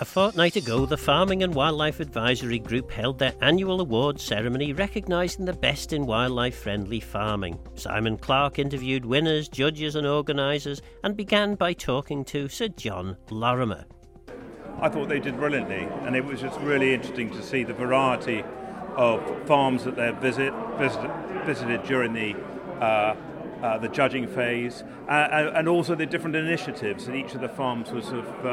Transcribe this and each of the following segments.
A fortnight ago, the Farming and Wildlife Advisory Group held their annual awards ceremony recognising the best in wildlife friendly farming. Simon Clarke interviewed winners, judges, and organisers and began by talking to Sir John Lorimer. I thought they did brilliantly, and it was just really interesting to see the variety of farms that they visit, visit, visited during the uh, uh, the judging phase, uh, and also the different initiatives that each of the farms was sort of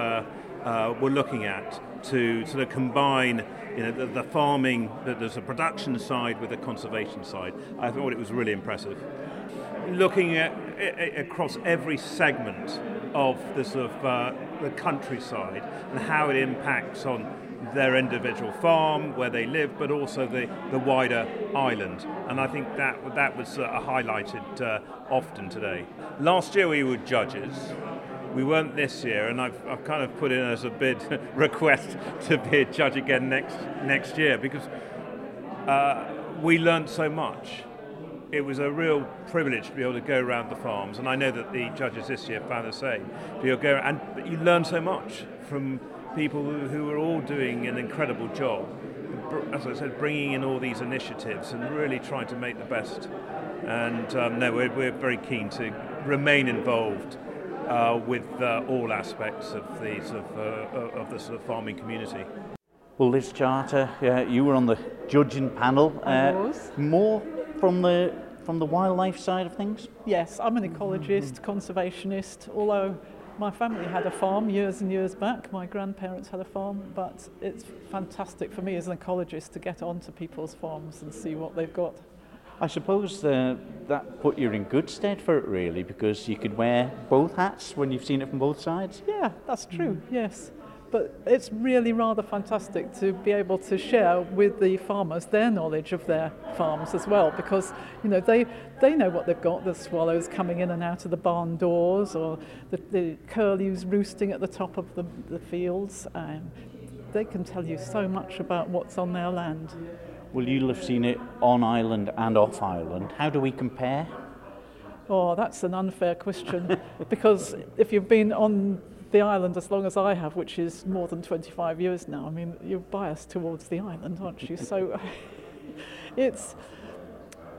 uh, were looking at to sort of combine you know, the, the farming, the, there's a production side with the conservation side. I thought it was really impressive. Looking at, at across every segment of the sort of uh, the countryside and how it impacts on their individual farm, where they live, but also the, the wider island. And I think that that was uh, highlighted uh, often today. Last year we were judges, we weren't this year, and I've, I've kind of put in as a bid request to be a judge again next next year because uh, we learned so much. It was a real privilege to be able to go around the farms, and I know that the judges this year found the same. You and you learn so much from people who, who are all doing an incredible job. As I said, bringing in all these initiatives and really trying to make the best. And um, no, we're, we're very keen to remain involved uh, with uh, all aspects of the, sort of, uh, of the sort of farming community. Well, Liz Charter, uh, you were on the judging panel. I was. More from the from the wildlife side of things. Yes, I'm an ecologist, mm-hmm. conservationist. Although my family had a farm years and years back, my grandparents had a farm, but it's fantastic for me as an ecologist to get onto people's farms and see what they've got. I suppose uh, that put you in good stead for it, really, because you could wear both hats when you've seen it from both sides. Yeah, that's true, mm. yes. But it's really rather fantastic to be able to share with the farmers their knowledge of their farms as well, because you know they they know what they've got. The swallows coming in and out of the barn doors, or the, the curlews roosting at the top of the, the fields. Um, they can tell you so much about what's on their land. Well, you'll have seen it on island and off island. How do we compare? Oh, that's an unfair question because if you've been on the island as long as I have, which is more than 25 years now, I mean, you're biased towards the island, aren't you? So it's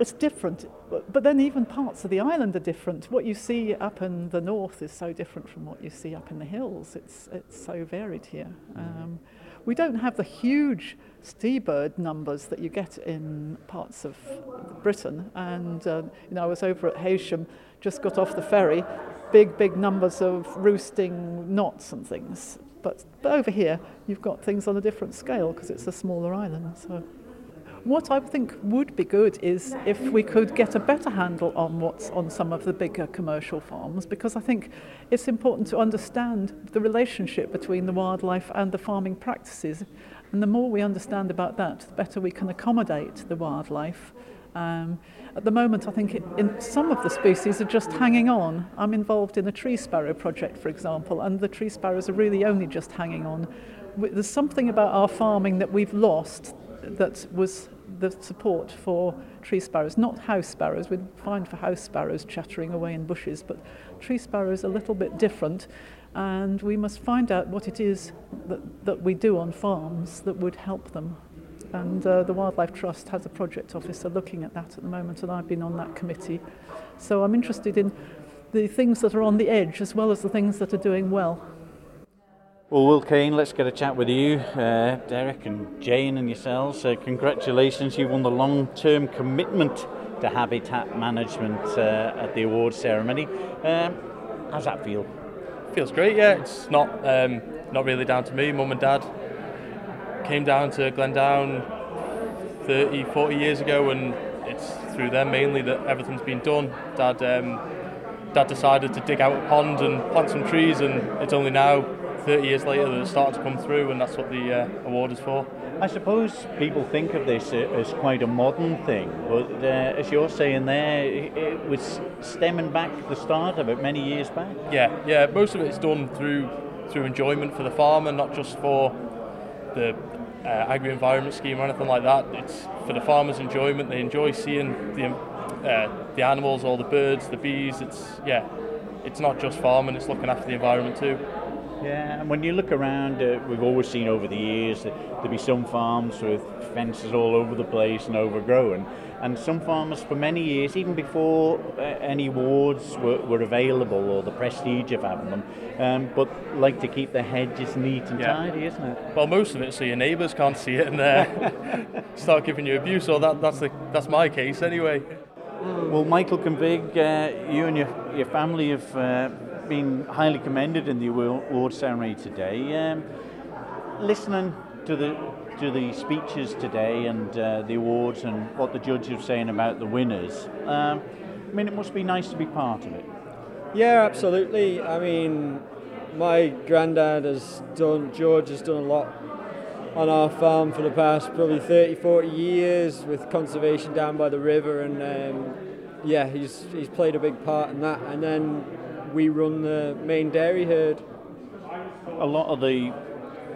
it's different. But then even parts of the island are different. What you see up in the north is so different from what you see up in the hills. It's it's so varied here. Um, we don't have the huge seabird numbers that you get in parts of Britain. And uh, you know, I was over at Heysham, just got off the ferry, big, big numbers of roosting knots and things. But, but over here, you've got things on a different scale because it's a smaller island. So. What I think would be good is if we could get a better handle on what's on some of the bigger commercial farms, because I think it's important to understand the relationship between the wildlife and the farming practices. And the more we understand about that, the better we can accommodate the wildlife. Um, at the moment, I think it, in some of the species are just hanging on. I'm involved in a tree sparrow project, for example, and the tree sparrows are really only just hanging on. There's something about our farming that we've lost that was the support for tree sparrows, not house sparrows. We're fine for house sparrows chattering away in bushes, but tree sparrows are a little bit different. And we must find out what it is that, that we do on farms that would help them. And uh, the Wildlife Trust has a project officer looking at that at the moment, and I've been on that committee. So I'm interested in the things that are on the edge as well as the things that are doing well. Well, Will Kane, let's get a chat with you, uh, Derek and Jane and yourselves. Uh, congratulations, you won the long term commitment to habitat management uh, at the award ceremony. Um, how's that feel? Feels great, yeah. It's not um, not really down to me. Mum and Dad came down to Glendown 30, 40 years ago, and it's through them mainly that everything's been done. Dad, um, Dad decided to dig out a pond and plant some trees, and it's only now 30 years later that it's started to come through, and that's what the uh, award is for. I suppose people think of this as quite a modern thing, but uh, as you're saying there, it was stemming back the start of it many years back. Yeah, yeah. Most of it is done through through enjoyment for the farmer, not just for the uh, agri-environment scheme or anything like that. It's for the farmers' enjoyment. They enjoy seeing the uh, the animals, all the birds, the bees. It's yeah, it's not just farming. It's looking after the environment too. Yeah, and when you look around, uh, we've always seen over the years that there be some farms with fences all over the place and overgrown, and some farmers for many years, even before uh, any wards were, were, available or the prestige of having them, um, but like to keep their hedges neat and yeah. tidy, isn't it? Well, most of it so your neighbours can't see it and uh, start giving you abuse, or that, that's, the, that's my case anyway. Well, Michael Convig, uh, you and your, your family have uh, been highly commended in the award ceremony today. Um, listening to the to the speeches today and uh, the awards and what the judges are saying about the winners, um, I mean, it must be nice to be part of it. Yeah, absolutely. I mean, my granddad has done, George has done a lot on our farm for the past probably 30, 40 years with conservation down by the river, and um, yeah, he's he's played a big part in that. And then we run the main dairy herd. A lot of the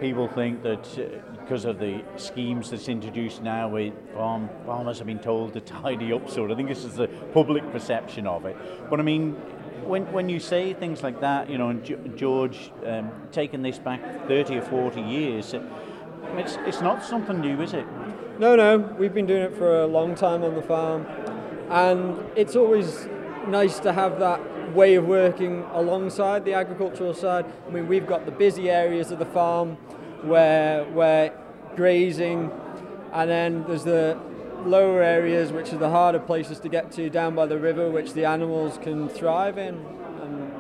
people think that uh, because of the schemes that's introduced now, we farm, farmers have been told to tidy up. Sort of, I think this is the public perception of it. But I mean, when, when you say things like that, you know, and George um, taking this back 30 or 40 years, it's, it's not something new, is it? No, no. We've been doing it for a long time on the farm. And it's always nice to have that way of working alongside the agricultural side. I mean, we've got the busy areas of the farm where where grazing, and then there's the lower areas which are the harder places to get to down by the river, which the animals can thrive in. And,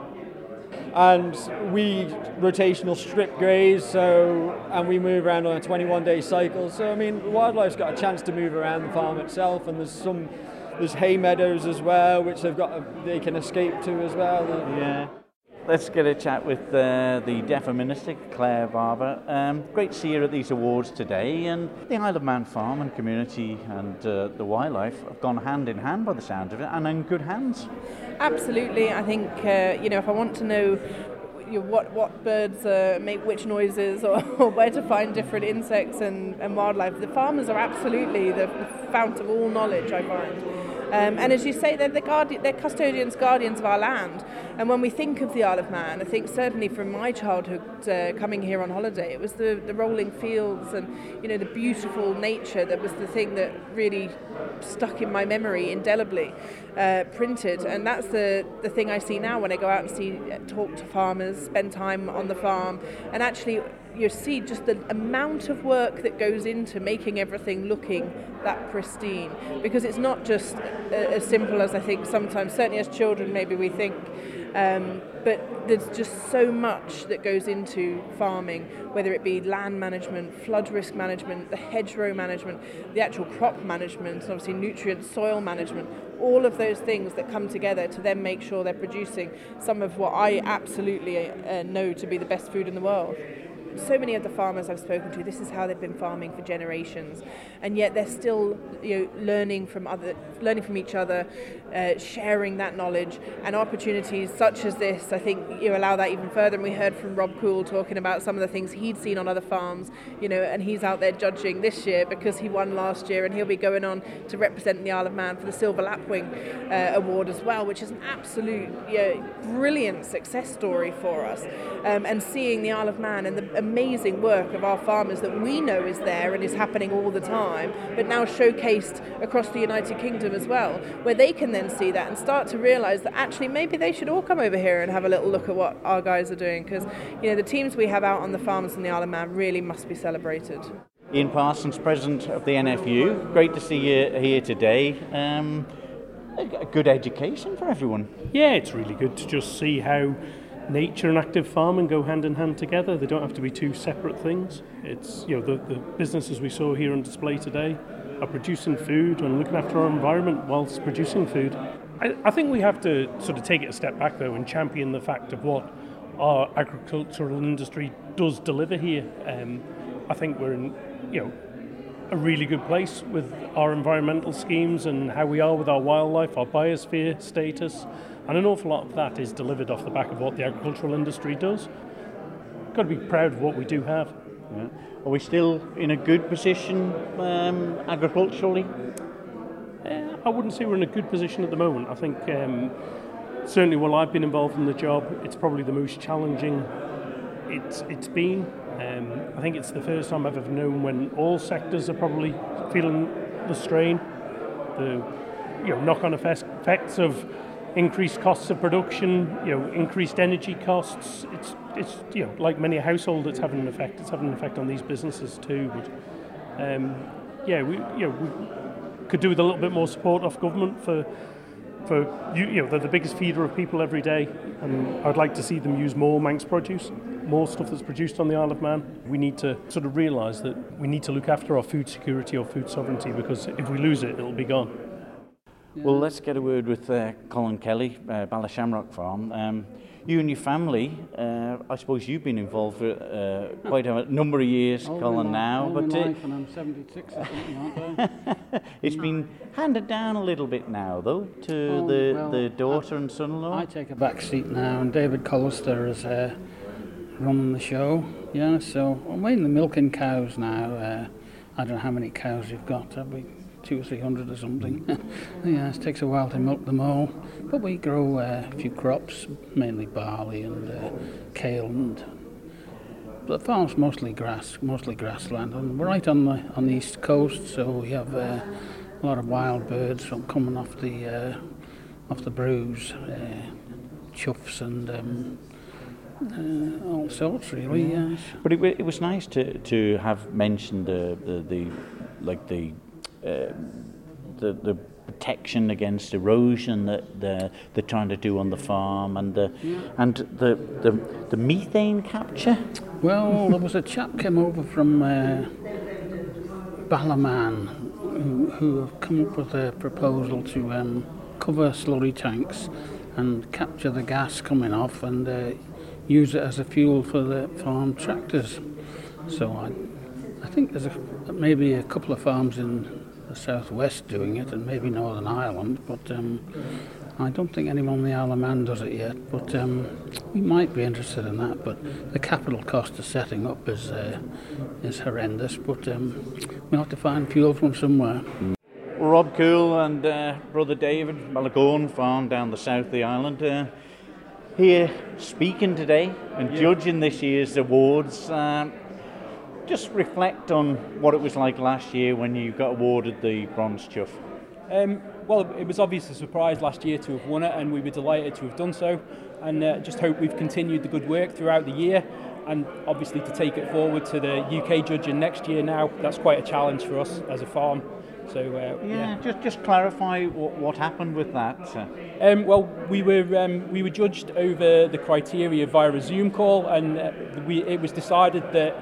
and we rotational strip graze, so and we move around on a 21 day cycle. So I mean, wildlife's got a chance to move around the farm itself, and there's some there's hay meadows as well, which they've got a, they can escape to as well. Yeah. Let's get a chat with uh, the DEFRA Minister, Clare Barber. Um, great to see you at these awards today. And the Isle of Man farm and community and uh, the wildlife have gone hand in hand by the sound of it and in good hands. Absolutely. I think, uh, you know, if I want to know you know, what what birds uh, make which noises or, or, where to find different insects and, and wildlife. The farmers are absolutely the, the fount of all knowledge, I find. Um, and as you say, they're, the guardi- they're custodians, guardians of our land. And when we think of the Isle of Man, I think certainly from my childhood uh, coming here on holiday, it was the, the rolling fields and you know the beautiful nature that was the thing that really stuck in my memory indelibly, uh, printed. And that's the, the thing I see now when I go out and see, talk to farmers, spend time on the farm, and actually you see just the amount of work that goes into making everything looking that pristine. Because it's not just as simple as I think sometimes certainly as children maybe we think um, but there's just so much that goes into farming, whether it be land management, flood risk management, the hedgerow management, the actual crop management, and obviously nutrient soil management, all of those things that come together to then make sure they're producing some of what I absolutely uh, know to be the best food in the world so many of the farmers I've spoken to, this is how they've been farming for generations, and yet they're still you know learning from other, learning from each other, uh, sharing that knowledge, and opportunities such as this. I think you allow that even further. And we heard from Rob Cool talking about some of the things he'd seen on other farms, you know, and he's out there judging this year because he won last year, and he'll be going on to represent the Isle of Man for the Silver Lapwing uh, Award as well, which is an absolute you know, brilliant success story for us. Um, and seeing the Isle of Man and the amazing work of our farmers that we know is there and is happening all the time, but now showcased across the United Kingdom as well, where they can then see that and start to realise that actually maybe they should all come over here and have a little look at what our guys are doing because you know the teams we have out on the farms in the Isle of Man really must be celebrated. Ian Parsons, President of the NFU, great to see you here today. Um, a good education for everyone. Yeah, it's really good to just see how nature and active farming go hand in hand together. They don't have to be two separate things. It's you know the, the businesses we saw here on display today are producing food and looking after our environment whilst producing food. I, I think we have to sort of take it a step back though and champion the fact of what our agricultural industry does deliver here. Um, I think we're in you know a really good place with our environmental schemes and how we are with our wildlife, our biosphere status, and an awful lot of that is delivered off the back of what the agricultural industry does. Got to be proud of what we do have. Yeah. Are we still in a good position um, agriculturally? Uh, I wouldn't say we're in a good position at the moment. I think um, certainly while I've been involved in the job, it's probably the most challenging it's it's been. Um, I think it's the first time I've ever known when all sectors are probably feeling the strain, the you know knock-on effects of increased costs of production, you know, increased energy costs. It's it's you know like many a household, it's having an effect. It's having an effect on these businesses too. But um, yeah, we you know we could do with a little bit more support off government for for you, you know they're the biggest feeder of people every day, and I'd like to see them use more Manx produce, more stuff that's produced on the Isle of Man. We need to sort of realise that we need to look after our food security or food sovereignty because if we lose it, it'll be gone. Well, let's get a word with uh, Colin Kelly, uh, Ballashamrock Farm. Um, you and your family, uh, I suppose you've been involved for uh, quite a number of years, all Colin, now. but uh, life, and I'm 76 or something, aren't I? it's been handed down a little bit now, though, to Oh, the, well, the daughter I- and son-in-law. I take a back seat now, and David Collister is uh, running the show. Yeah, so I'm waiting the milking cows now. Uh, I don't know how many cows you've got. Probably two or three hundred or something. yeah, it takes a while to milk them all. But we grow uh, a few crops, mainly barley and uh, kale and. The farm's mostly grass, mostly grassland, and we're right on the on the east coast, so we have uh, a lot of wild birds from coming off the uh, off the brooghs, uh, choughs and um, uh, all sorts really. Yes. But it, it was nice to, to have mentioned the, the, the like the, uh, the the protection against erosion that they're, they're trying to do on the farm and the and the, the the methane capture. Well, there was a chap came over from uh, Ballaman who, who have come up with a proposal to um, cover slurry tanks and capture the gas coming off and uh, use it as a fuel for the farm tractors. So I, I think there's a, maybe a couple of farms in the southwest doing it and maybe Northern Ireland, but um, I don't think anyone on the Isle of Man does it yet. But um, we might be interested in that. But the capital cost of setting up is uh, is horrendous. But um, we'll have to find fuel from somewhere. Rob Cool and uh, brother David, Malagorn farm down the south of the island. Uh, here speaking today and judging this year's awards. Um, just reflect on what it was like last year when you got awarded the bronze chough. Um, well, it was obviously a surprise last year to have won it, and we were delighted to have done so. And uh, just hope we've continued the good work throughout the year, and obviously to take it forward to the UK judging next year. Now that's quite a challenge for us as a farm. So uh, Yeah, just just clarify what, what happened with that. Um, well, we were um, we were judged over the criteria via a Zoom call, and uh, we, it was decided that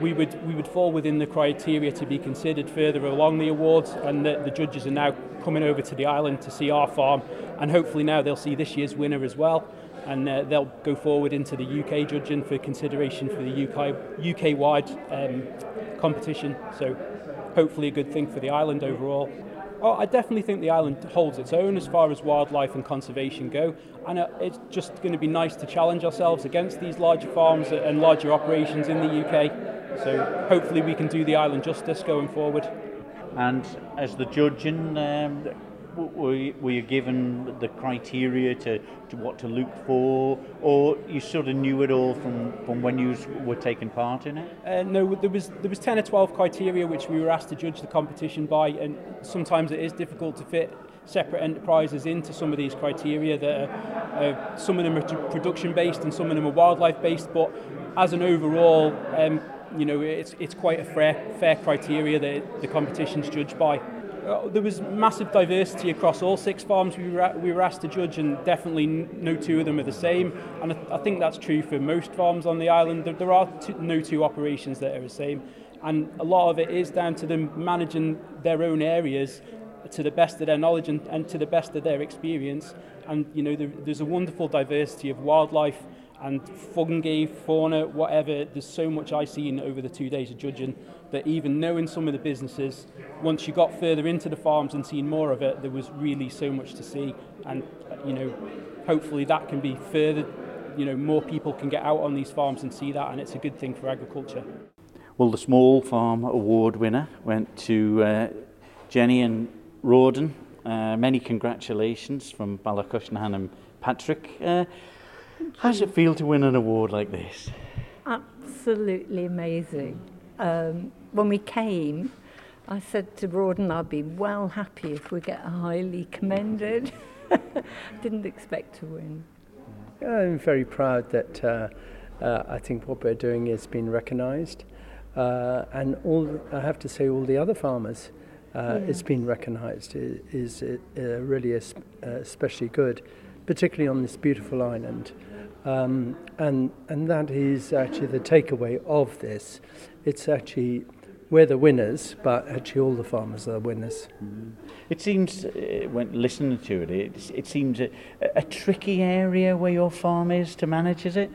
we would we would fall within the criteria to be considered further along the awards and the, the judges are now coming over to the island to see our farm and hopefully now they'll see this year's winner as well and uh, they'll go forward into the UK judging for consideration for the UK UK wide um, competition. So hopefully a good thing for the island overall. Oh, I definitely think the island holds its own as far as wildlife and conservation go, and uh, it's just going to be nice to challenge ourselves against these larger farms and larger operations in the UK. So hopefully we can do the island justice going forward. And as the judging, um, w- were, you, given the criteria to, to what to look for, or you sort of knew it all from, from when you were taking part in it? Uh, no, there was there was ten or twelve criteria which we were asked to judge the competition by, and sometimes it is difficult to fit separate enterprises into some of these criteria. That are, uh, some of them are production based and some of them are wildlife based, but as an overall, um, you know, it's it's quite a fair fair criteria that the competition's judged by. Uh, there was massive diversity across all six farms we were, we were asked to judge, and definitely no two of them are the same. And I, I think that's true for most farms on the island. There, there are no two operations that are the same, and a lot of it is down to them managing their own areas to the best of their knowledge and, and to the best of their experience. And you know, there, there's a wonderful diversity of wildlife and fungi, fauna, whatever. There's so much I've seen over the two days of judging that even knowing some of the businesses, once you got further into the farms and seen more of it, there was really so much to see. And you know, hopefully that can be further. You know, more people can get out on these farms and see that, and it's a good thing for agriculture. Well, the Small Farm Award winner went to uh, Jenny and Rawdon. Uh, many congratulations from Ballacushnhan and Patrick. Uh, how does it feel to win an award like this? absolutely amazing. Um, when we came, I said to Rawdon, I'd be well happy if we get a highly commended. Didn't expect to win. I'm very proud that uh, uh, I think what we're doing is being recognised. Uh, and all I have to say, all the other farmers, uh, yeah. it's been recognised is, is uh, really es- uh, especially good, particularly on this beautiful island. Um, and and that is actually the takeaway of this. It's actually we're the winners, but actually all the farmers are winners. Mm. It seems, uh, when listening to it, it, it seems a, a tricky area where your farm is to manage, is it?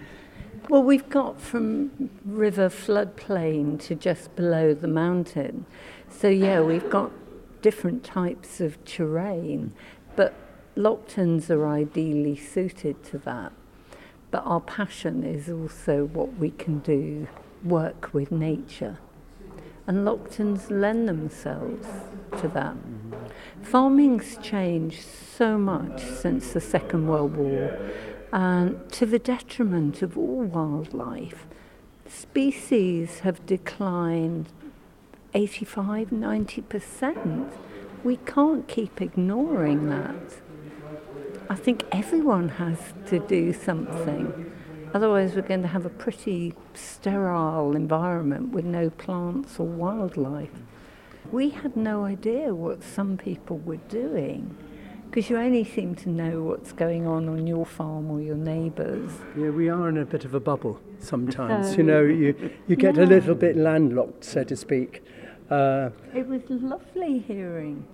Well, we've got from river floodplain to just below the mountain. So, yeah, we've got different types of terrain, but Loaghtans are ideally suited to that. But our passion is also what we can do work with nature. And Loaghtans lend themselves to that. Farming's changed so much since the Second World War and to the detriment of all wildlife. Species have declined 85 90%. We can't keep ignoring that. I think everyone has to do something. Otherwise, we're going to have a pretty sterile environment with no plants or wildlife. We had no idea what some people were doing because you only seem to know what's going on on your farm or your neighbours. Yeah, we are in a bit of a bubble sometimes. So, you know, you, you get yeah. a little bit landlocked, so to speak. Uh, it was lovely hearing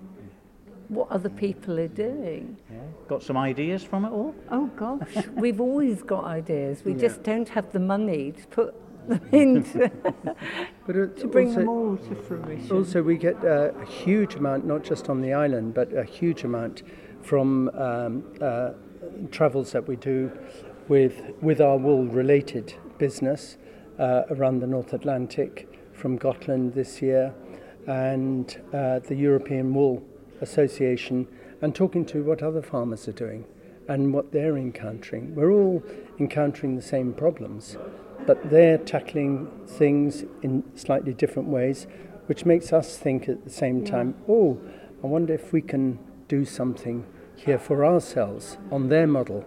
what other people are doing. Yeah. Got some ideas from it all? Oh gosh, we've always got ideas. We yeah. just don't have the money to put them into but to bring also, them all to fruition. Also, we get uh, a huge amount, not just on the island, but a huge amount from um, uh, travels that we do with, with our wool related business uh, around the North Atlantic from Gotland this year and uh, the European Wool Association and talking to what other farmers are doing and what they're encountering. We're all encountering the same problems, but they're tackling things in slightly different ways, which makes us think at the same time, oh, I wonder if we can do something here for ourselves on their model.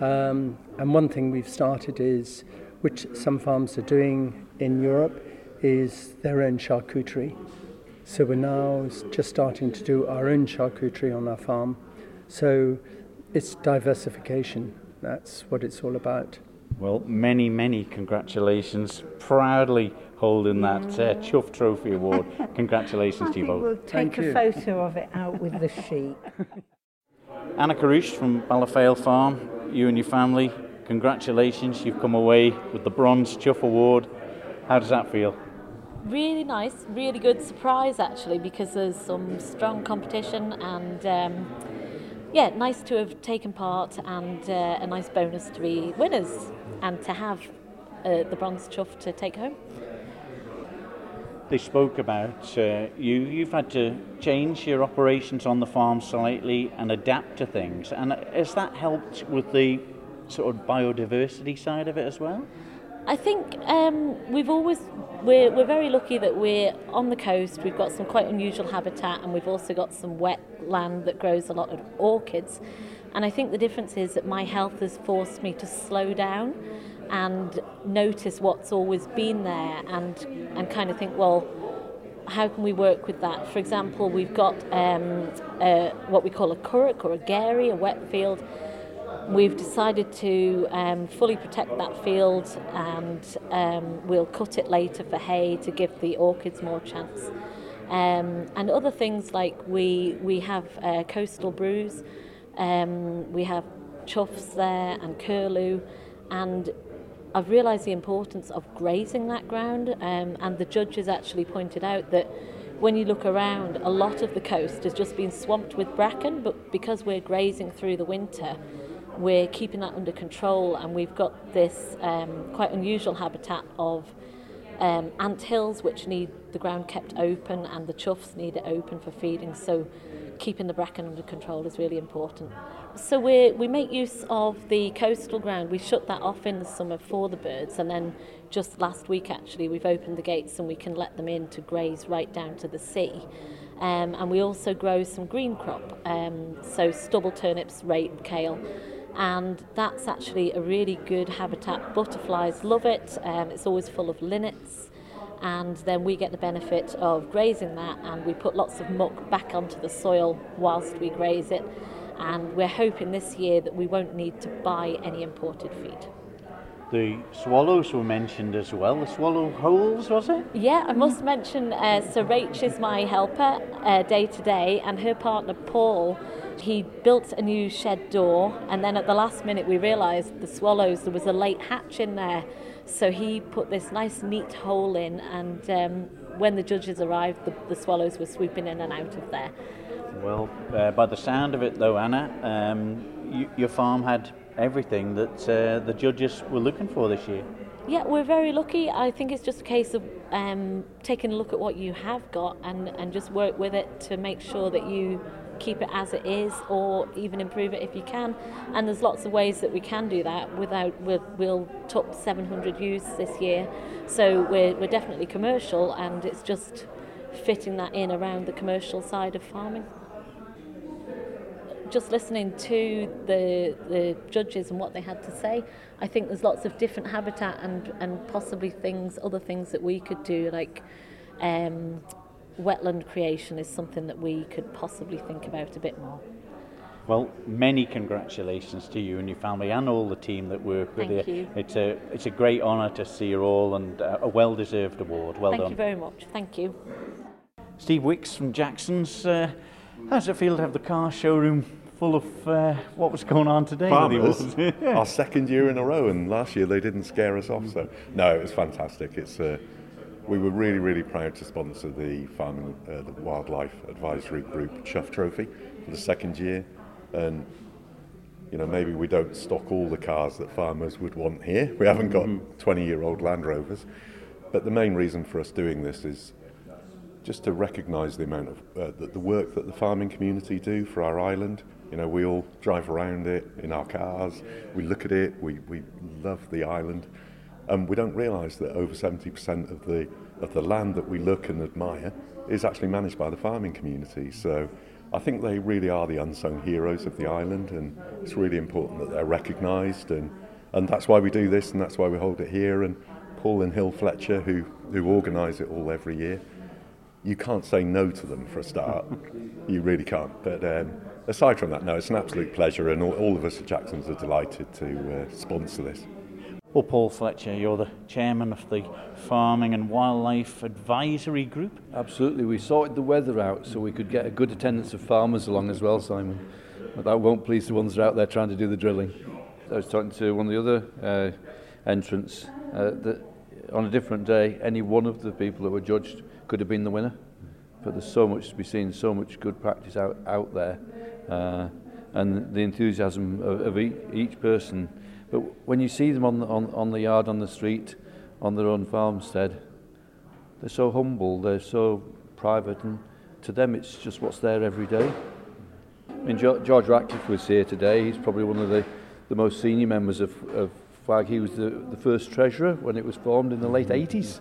Um, and one thing we've started is, which some farms are doing in Europe, is their own charcuterie. So we're now just starting to do our own charcuterie on our farm. So it's diversification. That's what it's all about. Well, many, many congratulations. Proudly holding that uh, Chough Trophy Award. Congratulations to you both. We'll take Thank a you. photo of it out with the sheet. Anna Carouche from Balafale Farm, you and your family, congratulations. You've come away with the Bronze Chough Award. How does that feel? Really nice, really good surprise actually because there's some strong competition and um, yeah, nice to have taken part and uh, a nice bonus to be winners and to have uh, the bronze chough to take home they spoke about uh, you. You've had to change your operations on the farm slightly and adapt to things. And has that helped with the sort of biodiversity side of it as well? I think um, we've always we're, we're very lucky that we're on the coast. We've got some quite unusual habitat, and we've also got some wet land that grows a lot of orchids. And I think the difference is that my health has forced me to slow down and notice what's always been there and and kind of think well how can we work with that for example we've got um, a, what we call a curragh or a garee a wet field we've decided to um, fully protect that field and um, we'll cut it later for hay to give the orchids more chance. Um, and other things like we we have uh, coastal brooghs um, we have choughs there and curlew and I've realised the importance of grazing that ground, um, and the judges actually pointed out that when you look around, a lot of the coast has just been swamped with bracken, but because we're grazing through the winter, we're keeping that under control, and we've got this um, quite unusual habitat of um, ant hills, which need the ground kept open, and the choughs need it open for feeding. So, keeping the bracken under control is really important. So we we make use of the coastal ground. We shut that off in the summer for the birds, and then just last week actually we've opened the gates and we can let them in to graze right down to the sea. Um, and we also grow some green crop, um, so stubble turnips, rape, kale. And that's actually a really good habitat. Butterflies love it. Um, it's always full of linnets. And then we get the benefit of grazing that, and we put lots of muck back onto the soil whilst we graze it. And we're hoping this year that we won't need to buy any imported feed. The swallows were mentioned as well. The swallow holes, was it? Yeah, I must mention uh, Sir Rach is my helper uh, day to day, and her partner Paul. He built a new shed door, and then at the last minute we realised the swallows there was a late hatch in there, so he put this nice neat hole in, and um, when the judges arrived, the, the swallows were swooping in and out of there. Well, uh, by the sound of it, though, Anna, um, you, your farm had everything that uh, the judges were looking for this year. Yeah, we're very lucky. I think it's just a case of um, taking a look at what you have got and, and just work with it to make sure that you keep it as it is or even improve it if you can. And there's lots of ways that we can do that without, we'll, we'll top 700 ewes this year. So we're, we're definitely commercial and it's just fitting that in around the commercial side of farming just listening to the the judges and what they had to say, I think there's lots of different habitat and and possibly things, other things that we could do, like um, wetland creation is something that we could possibly think about a bit more. Well, many congratulations to you and your family and all the team that work with Thank you. you. It's a it's a great honour to see you all and uh, a well-deserved award. Well Thank done. Thank you very much. Thank you. Steve Wicks from Jackson's. Uh, how does it feel to have the car showroom full of uh, what was going on today? Farmers, awards? our second year in a row, and last year they didn't scare us off. So no, it was fantastic. It's uh, we were really really proud to sponsor the Farming uh, the Wildlife Advisory Group Chough Trophy for the second year, and you know maybe we don't stock all the cars that farmers would want here. We haven't got 20 year old Land Rovers, but the main reason for us doing this is just to recognise the amount of uh, the, the work that the farming community do for our island. You know, we all drive around it in our cars. We look at it. We, we love the island, and we don't realise that over 70% of the of the land that we look and admire is actually managed by the farming community. So. I think they really are the unsung heroes of the island, and it's really important that they're recognised, and, and that's why we do this, and that's why we hold it here. And Paul and Hill Fletcher, who, who organise it all every year, you can't say no to them for a start. you really can't. But um, aside from that, no, it's an absolute pleasure, and all, all of us at Jackson's are delighted to uh, sponsor this. Well, Paul Fletcher, you're the chairman of the Farming and Wildlife Advisory Group. Absolutely. We sorted the weather out so we could get a good attendance of farmers along as well, Simon. But that won't please the ones that are out there trying to do the drilling. I was talking to one of the other uh, entrants uh, that on a different day, any one of the people that were judged could have been the winner. But there's so much to be seen, so much good practice out, out there. Uh, and the enthusiasm of, of each, each person. But when you see them on the, on, on the yard, on the street, on their own farmstead, they're so humble, they're so private, and to them it's just what's there every day. I mean, Jo- George Ratcliffe was here today. He's probably one of the, the most senior members of, of FWAG. He was the, the first treasurer when it was formed in the late 80s.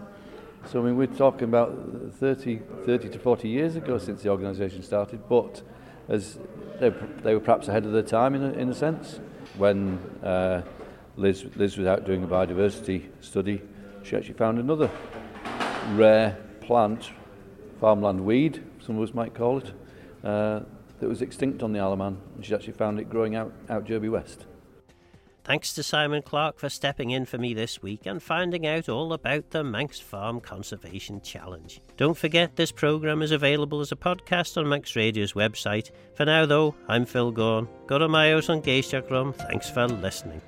So, I mean, we're talking about 30, 30 to 40 years ago since the organisation started, but as they, they were perhaps ahead of their time in a, in a sense. When uh, Liz, Liz was out doing a biodiversity study, she actually found another rare plant, farmland weed, some of us might call it, uh, that was extinct on the Alaman, she actually found it growing out, out Derby West. Thanks to Simon Clarke for stepping in for me this week and finding out all about the Manx Farm Conservation Challenge. Don't forget this programme is available as a podcast on Manx Radio's website. For now, though, I'm Phil Gawne. Go to my house on Geishtagrum. Thanks for listening.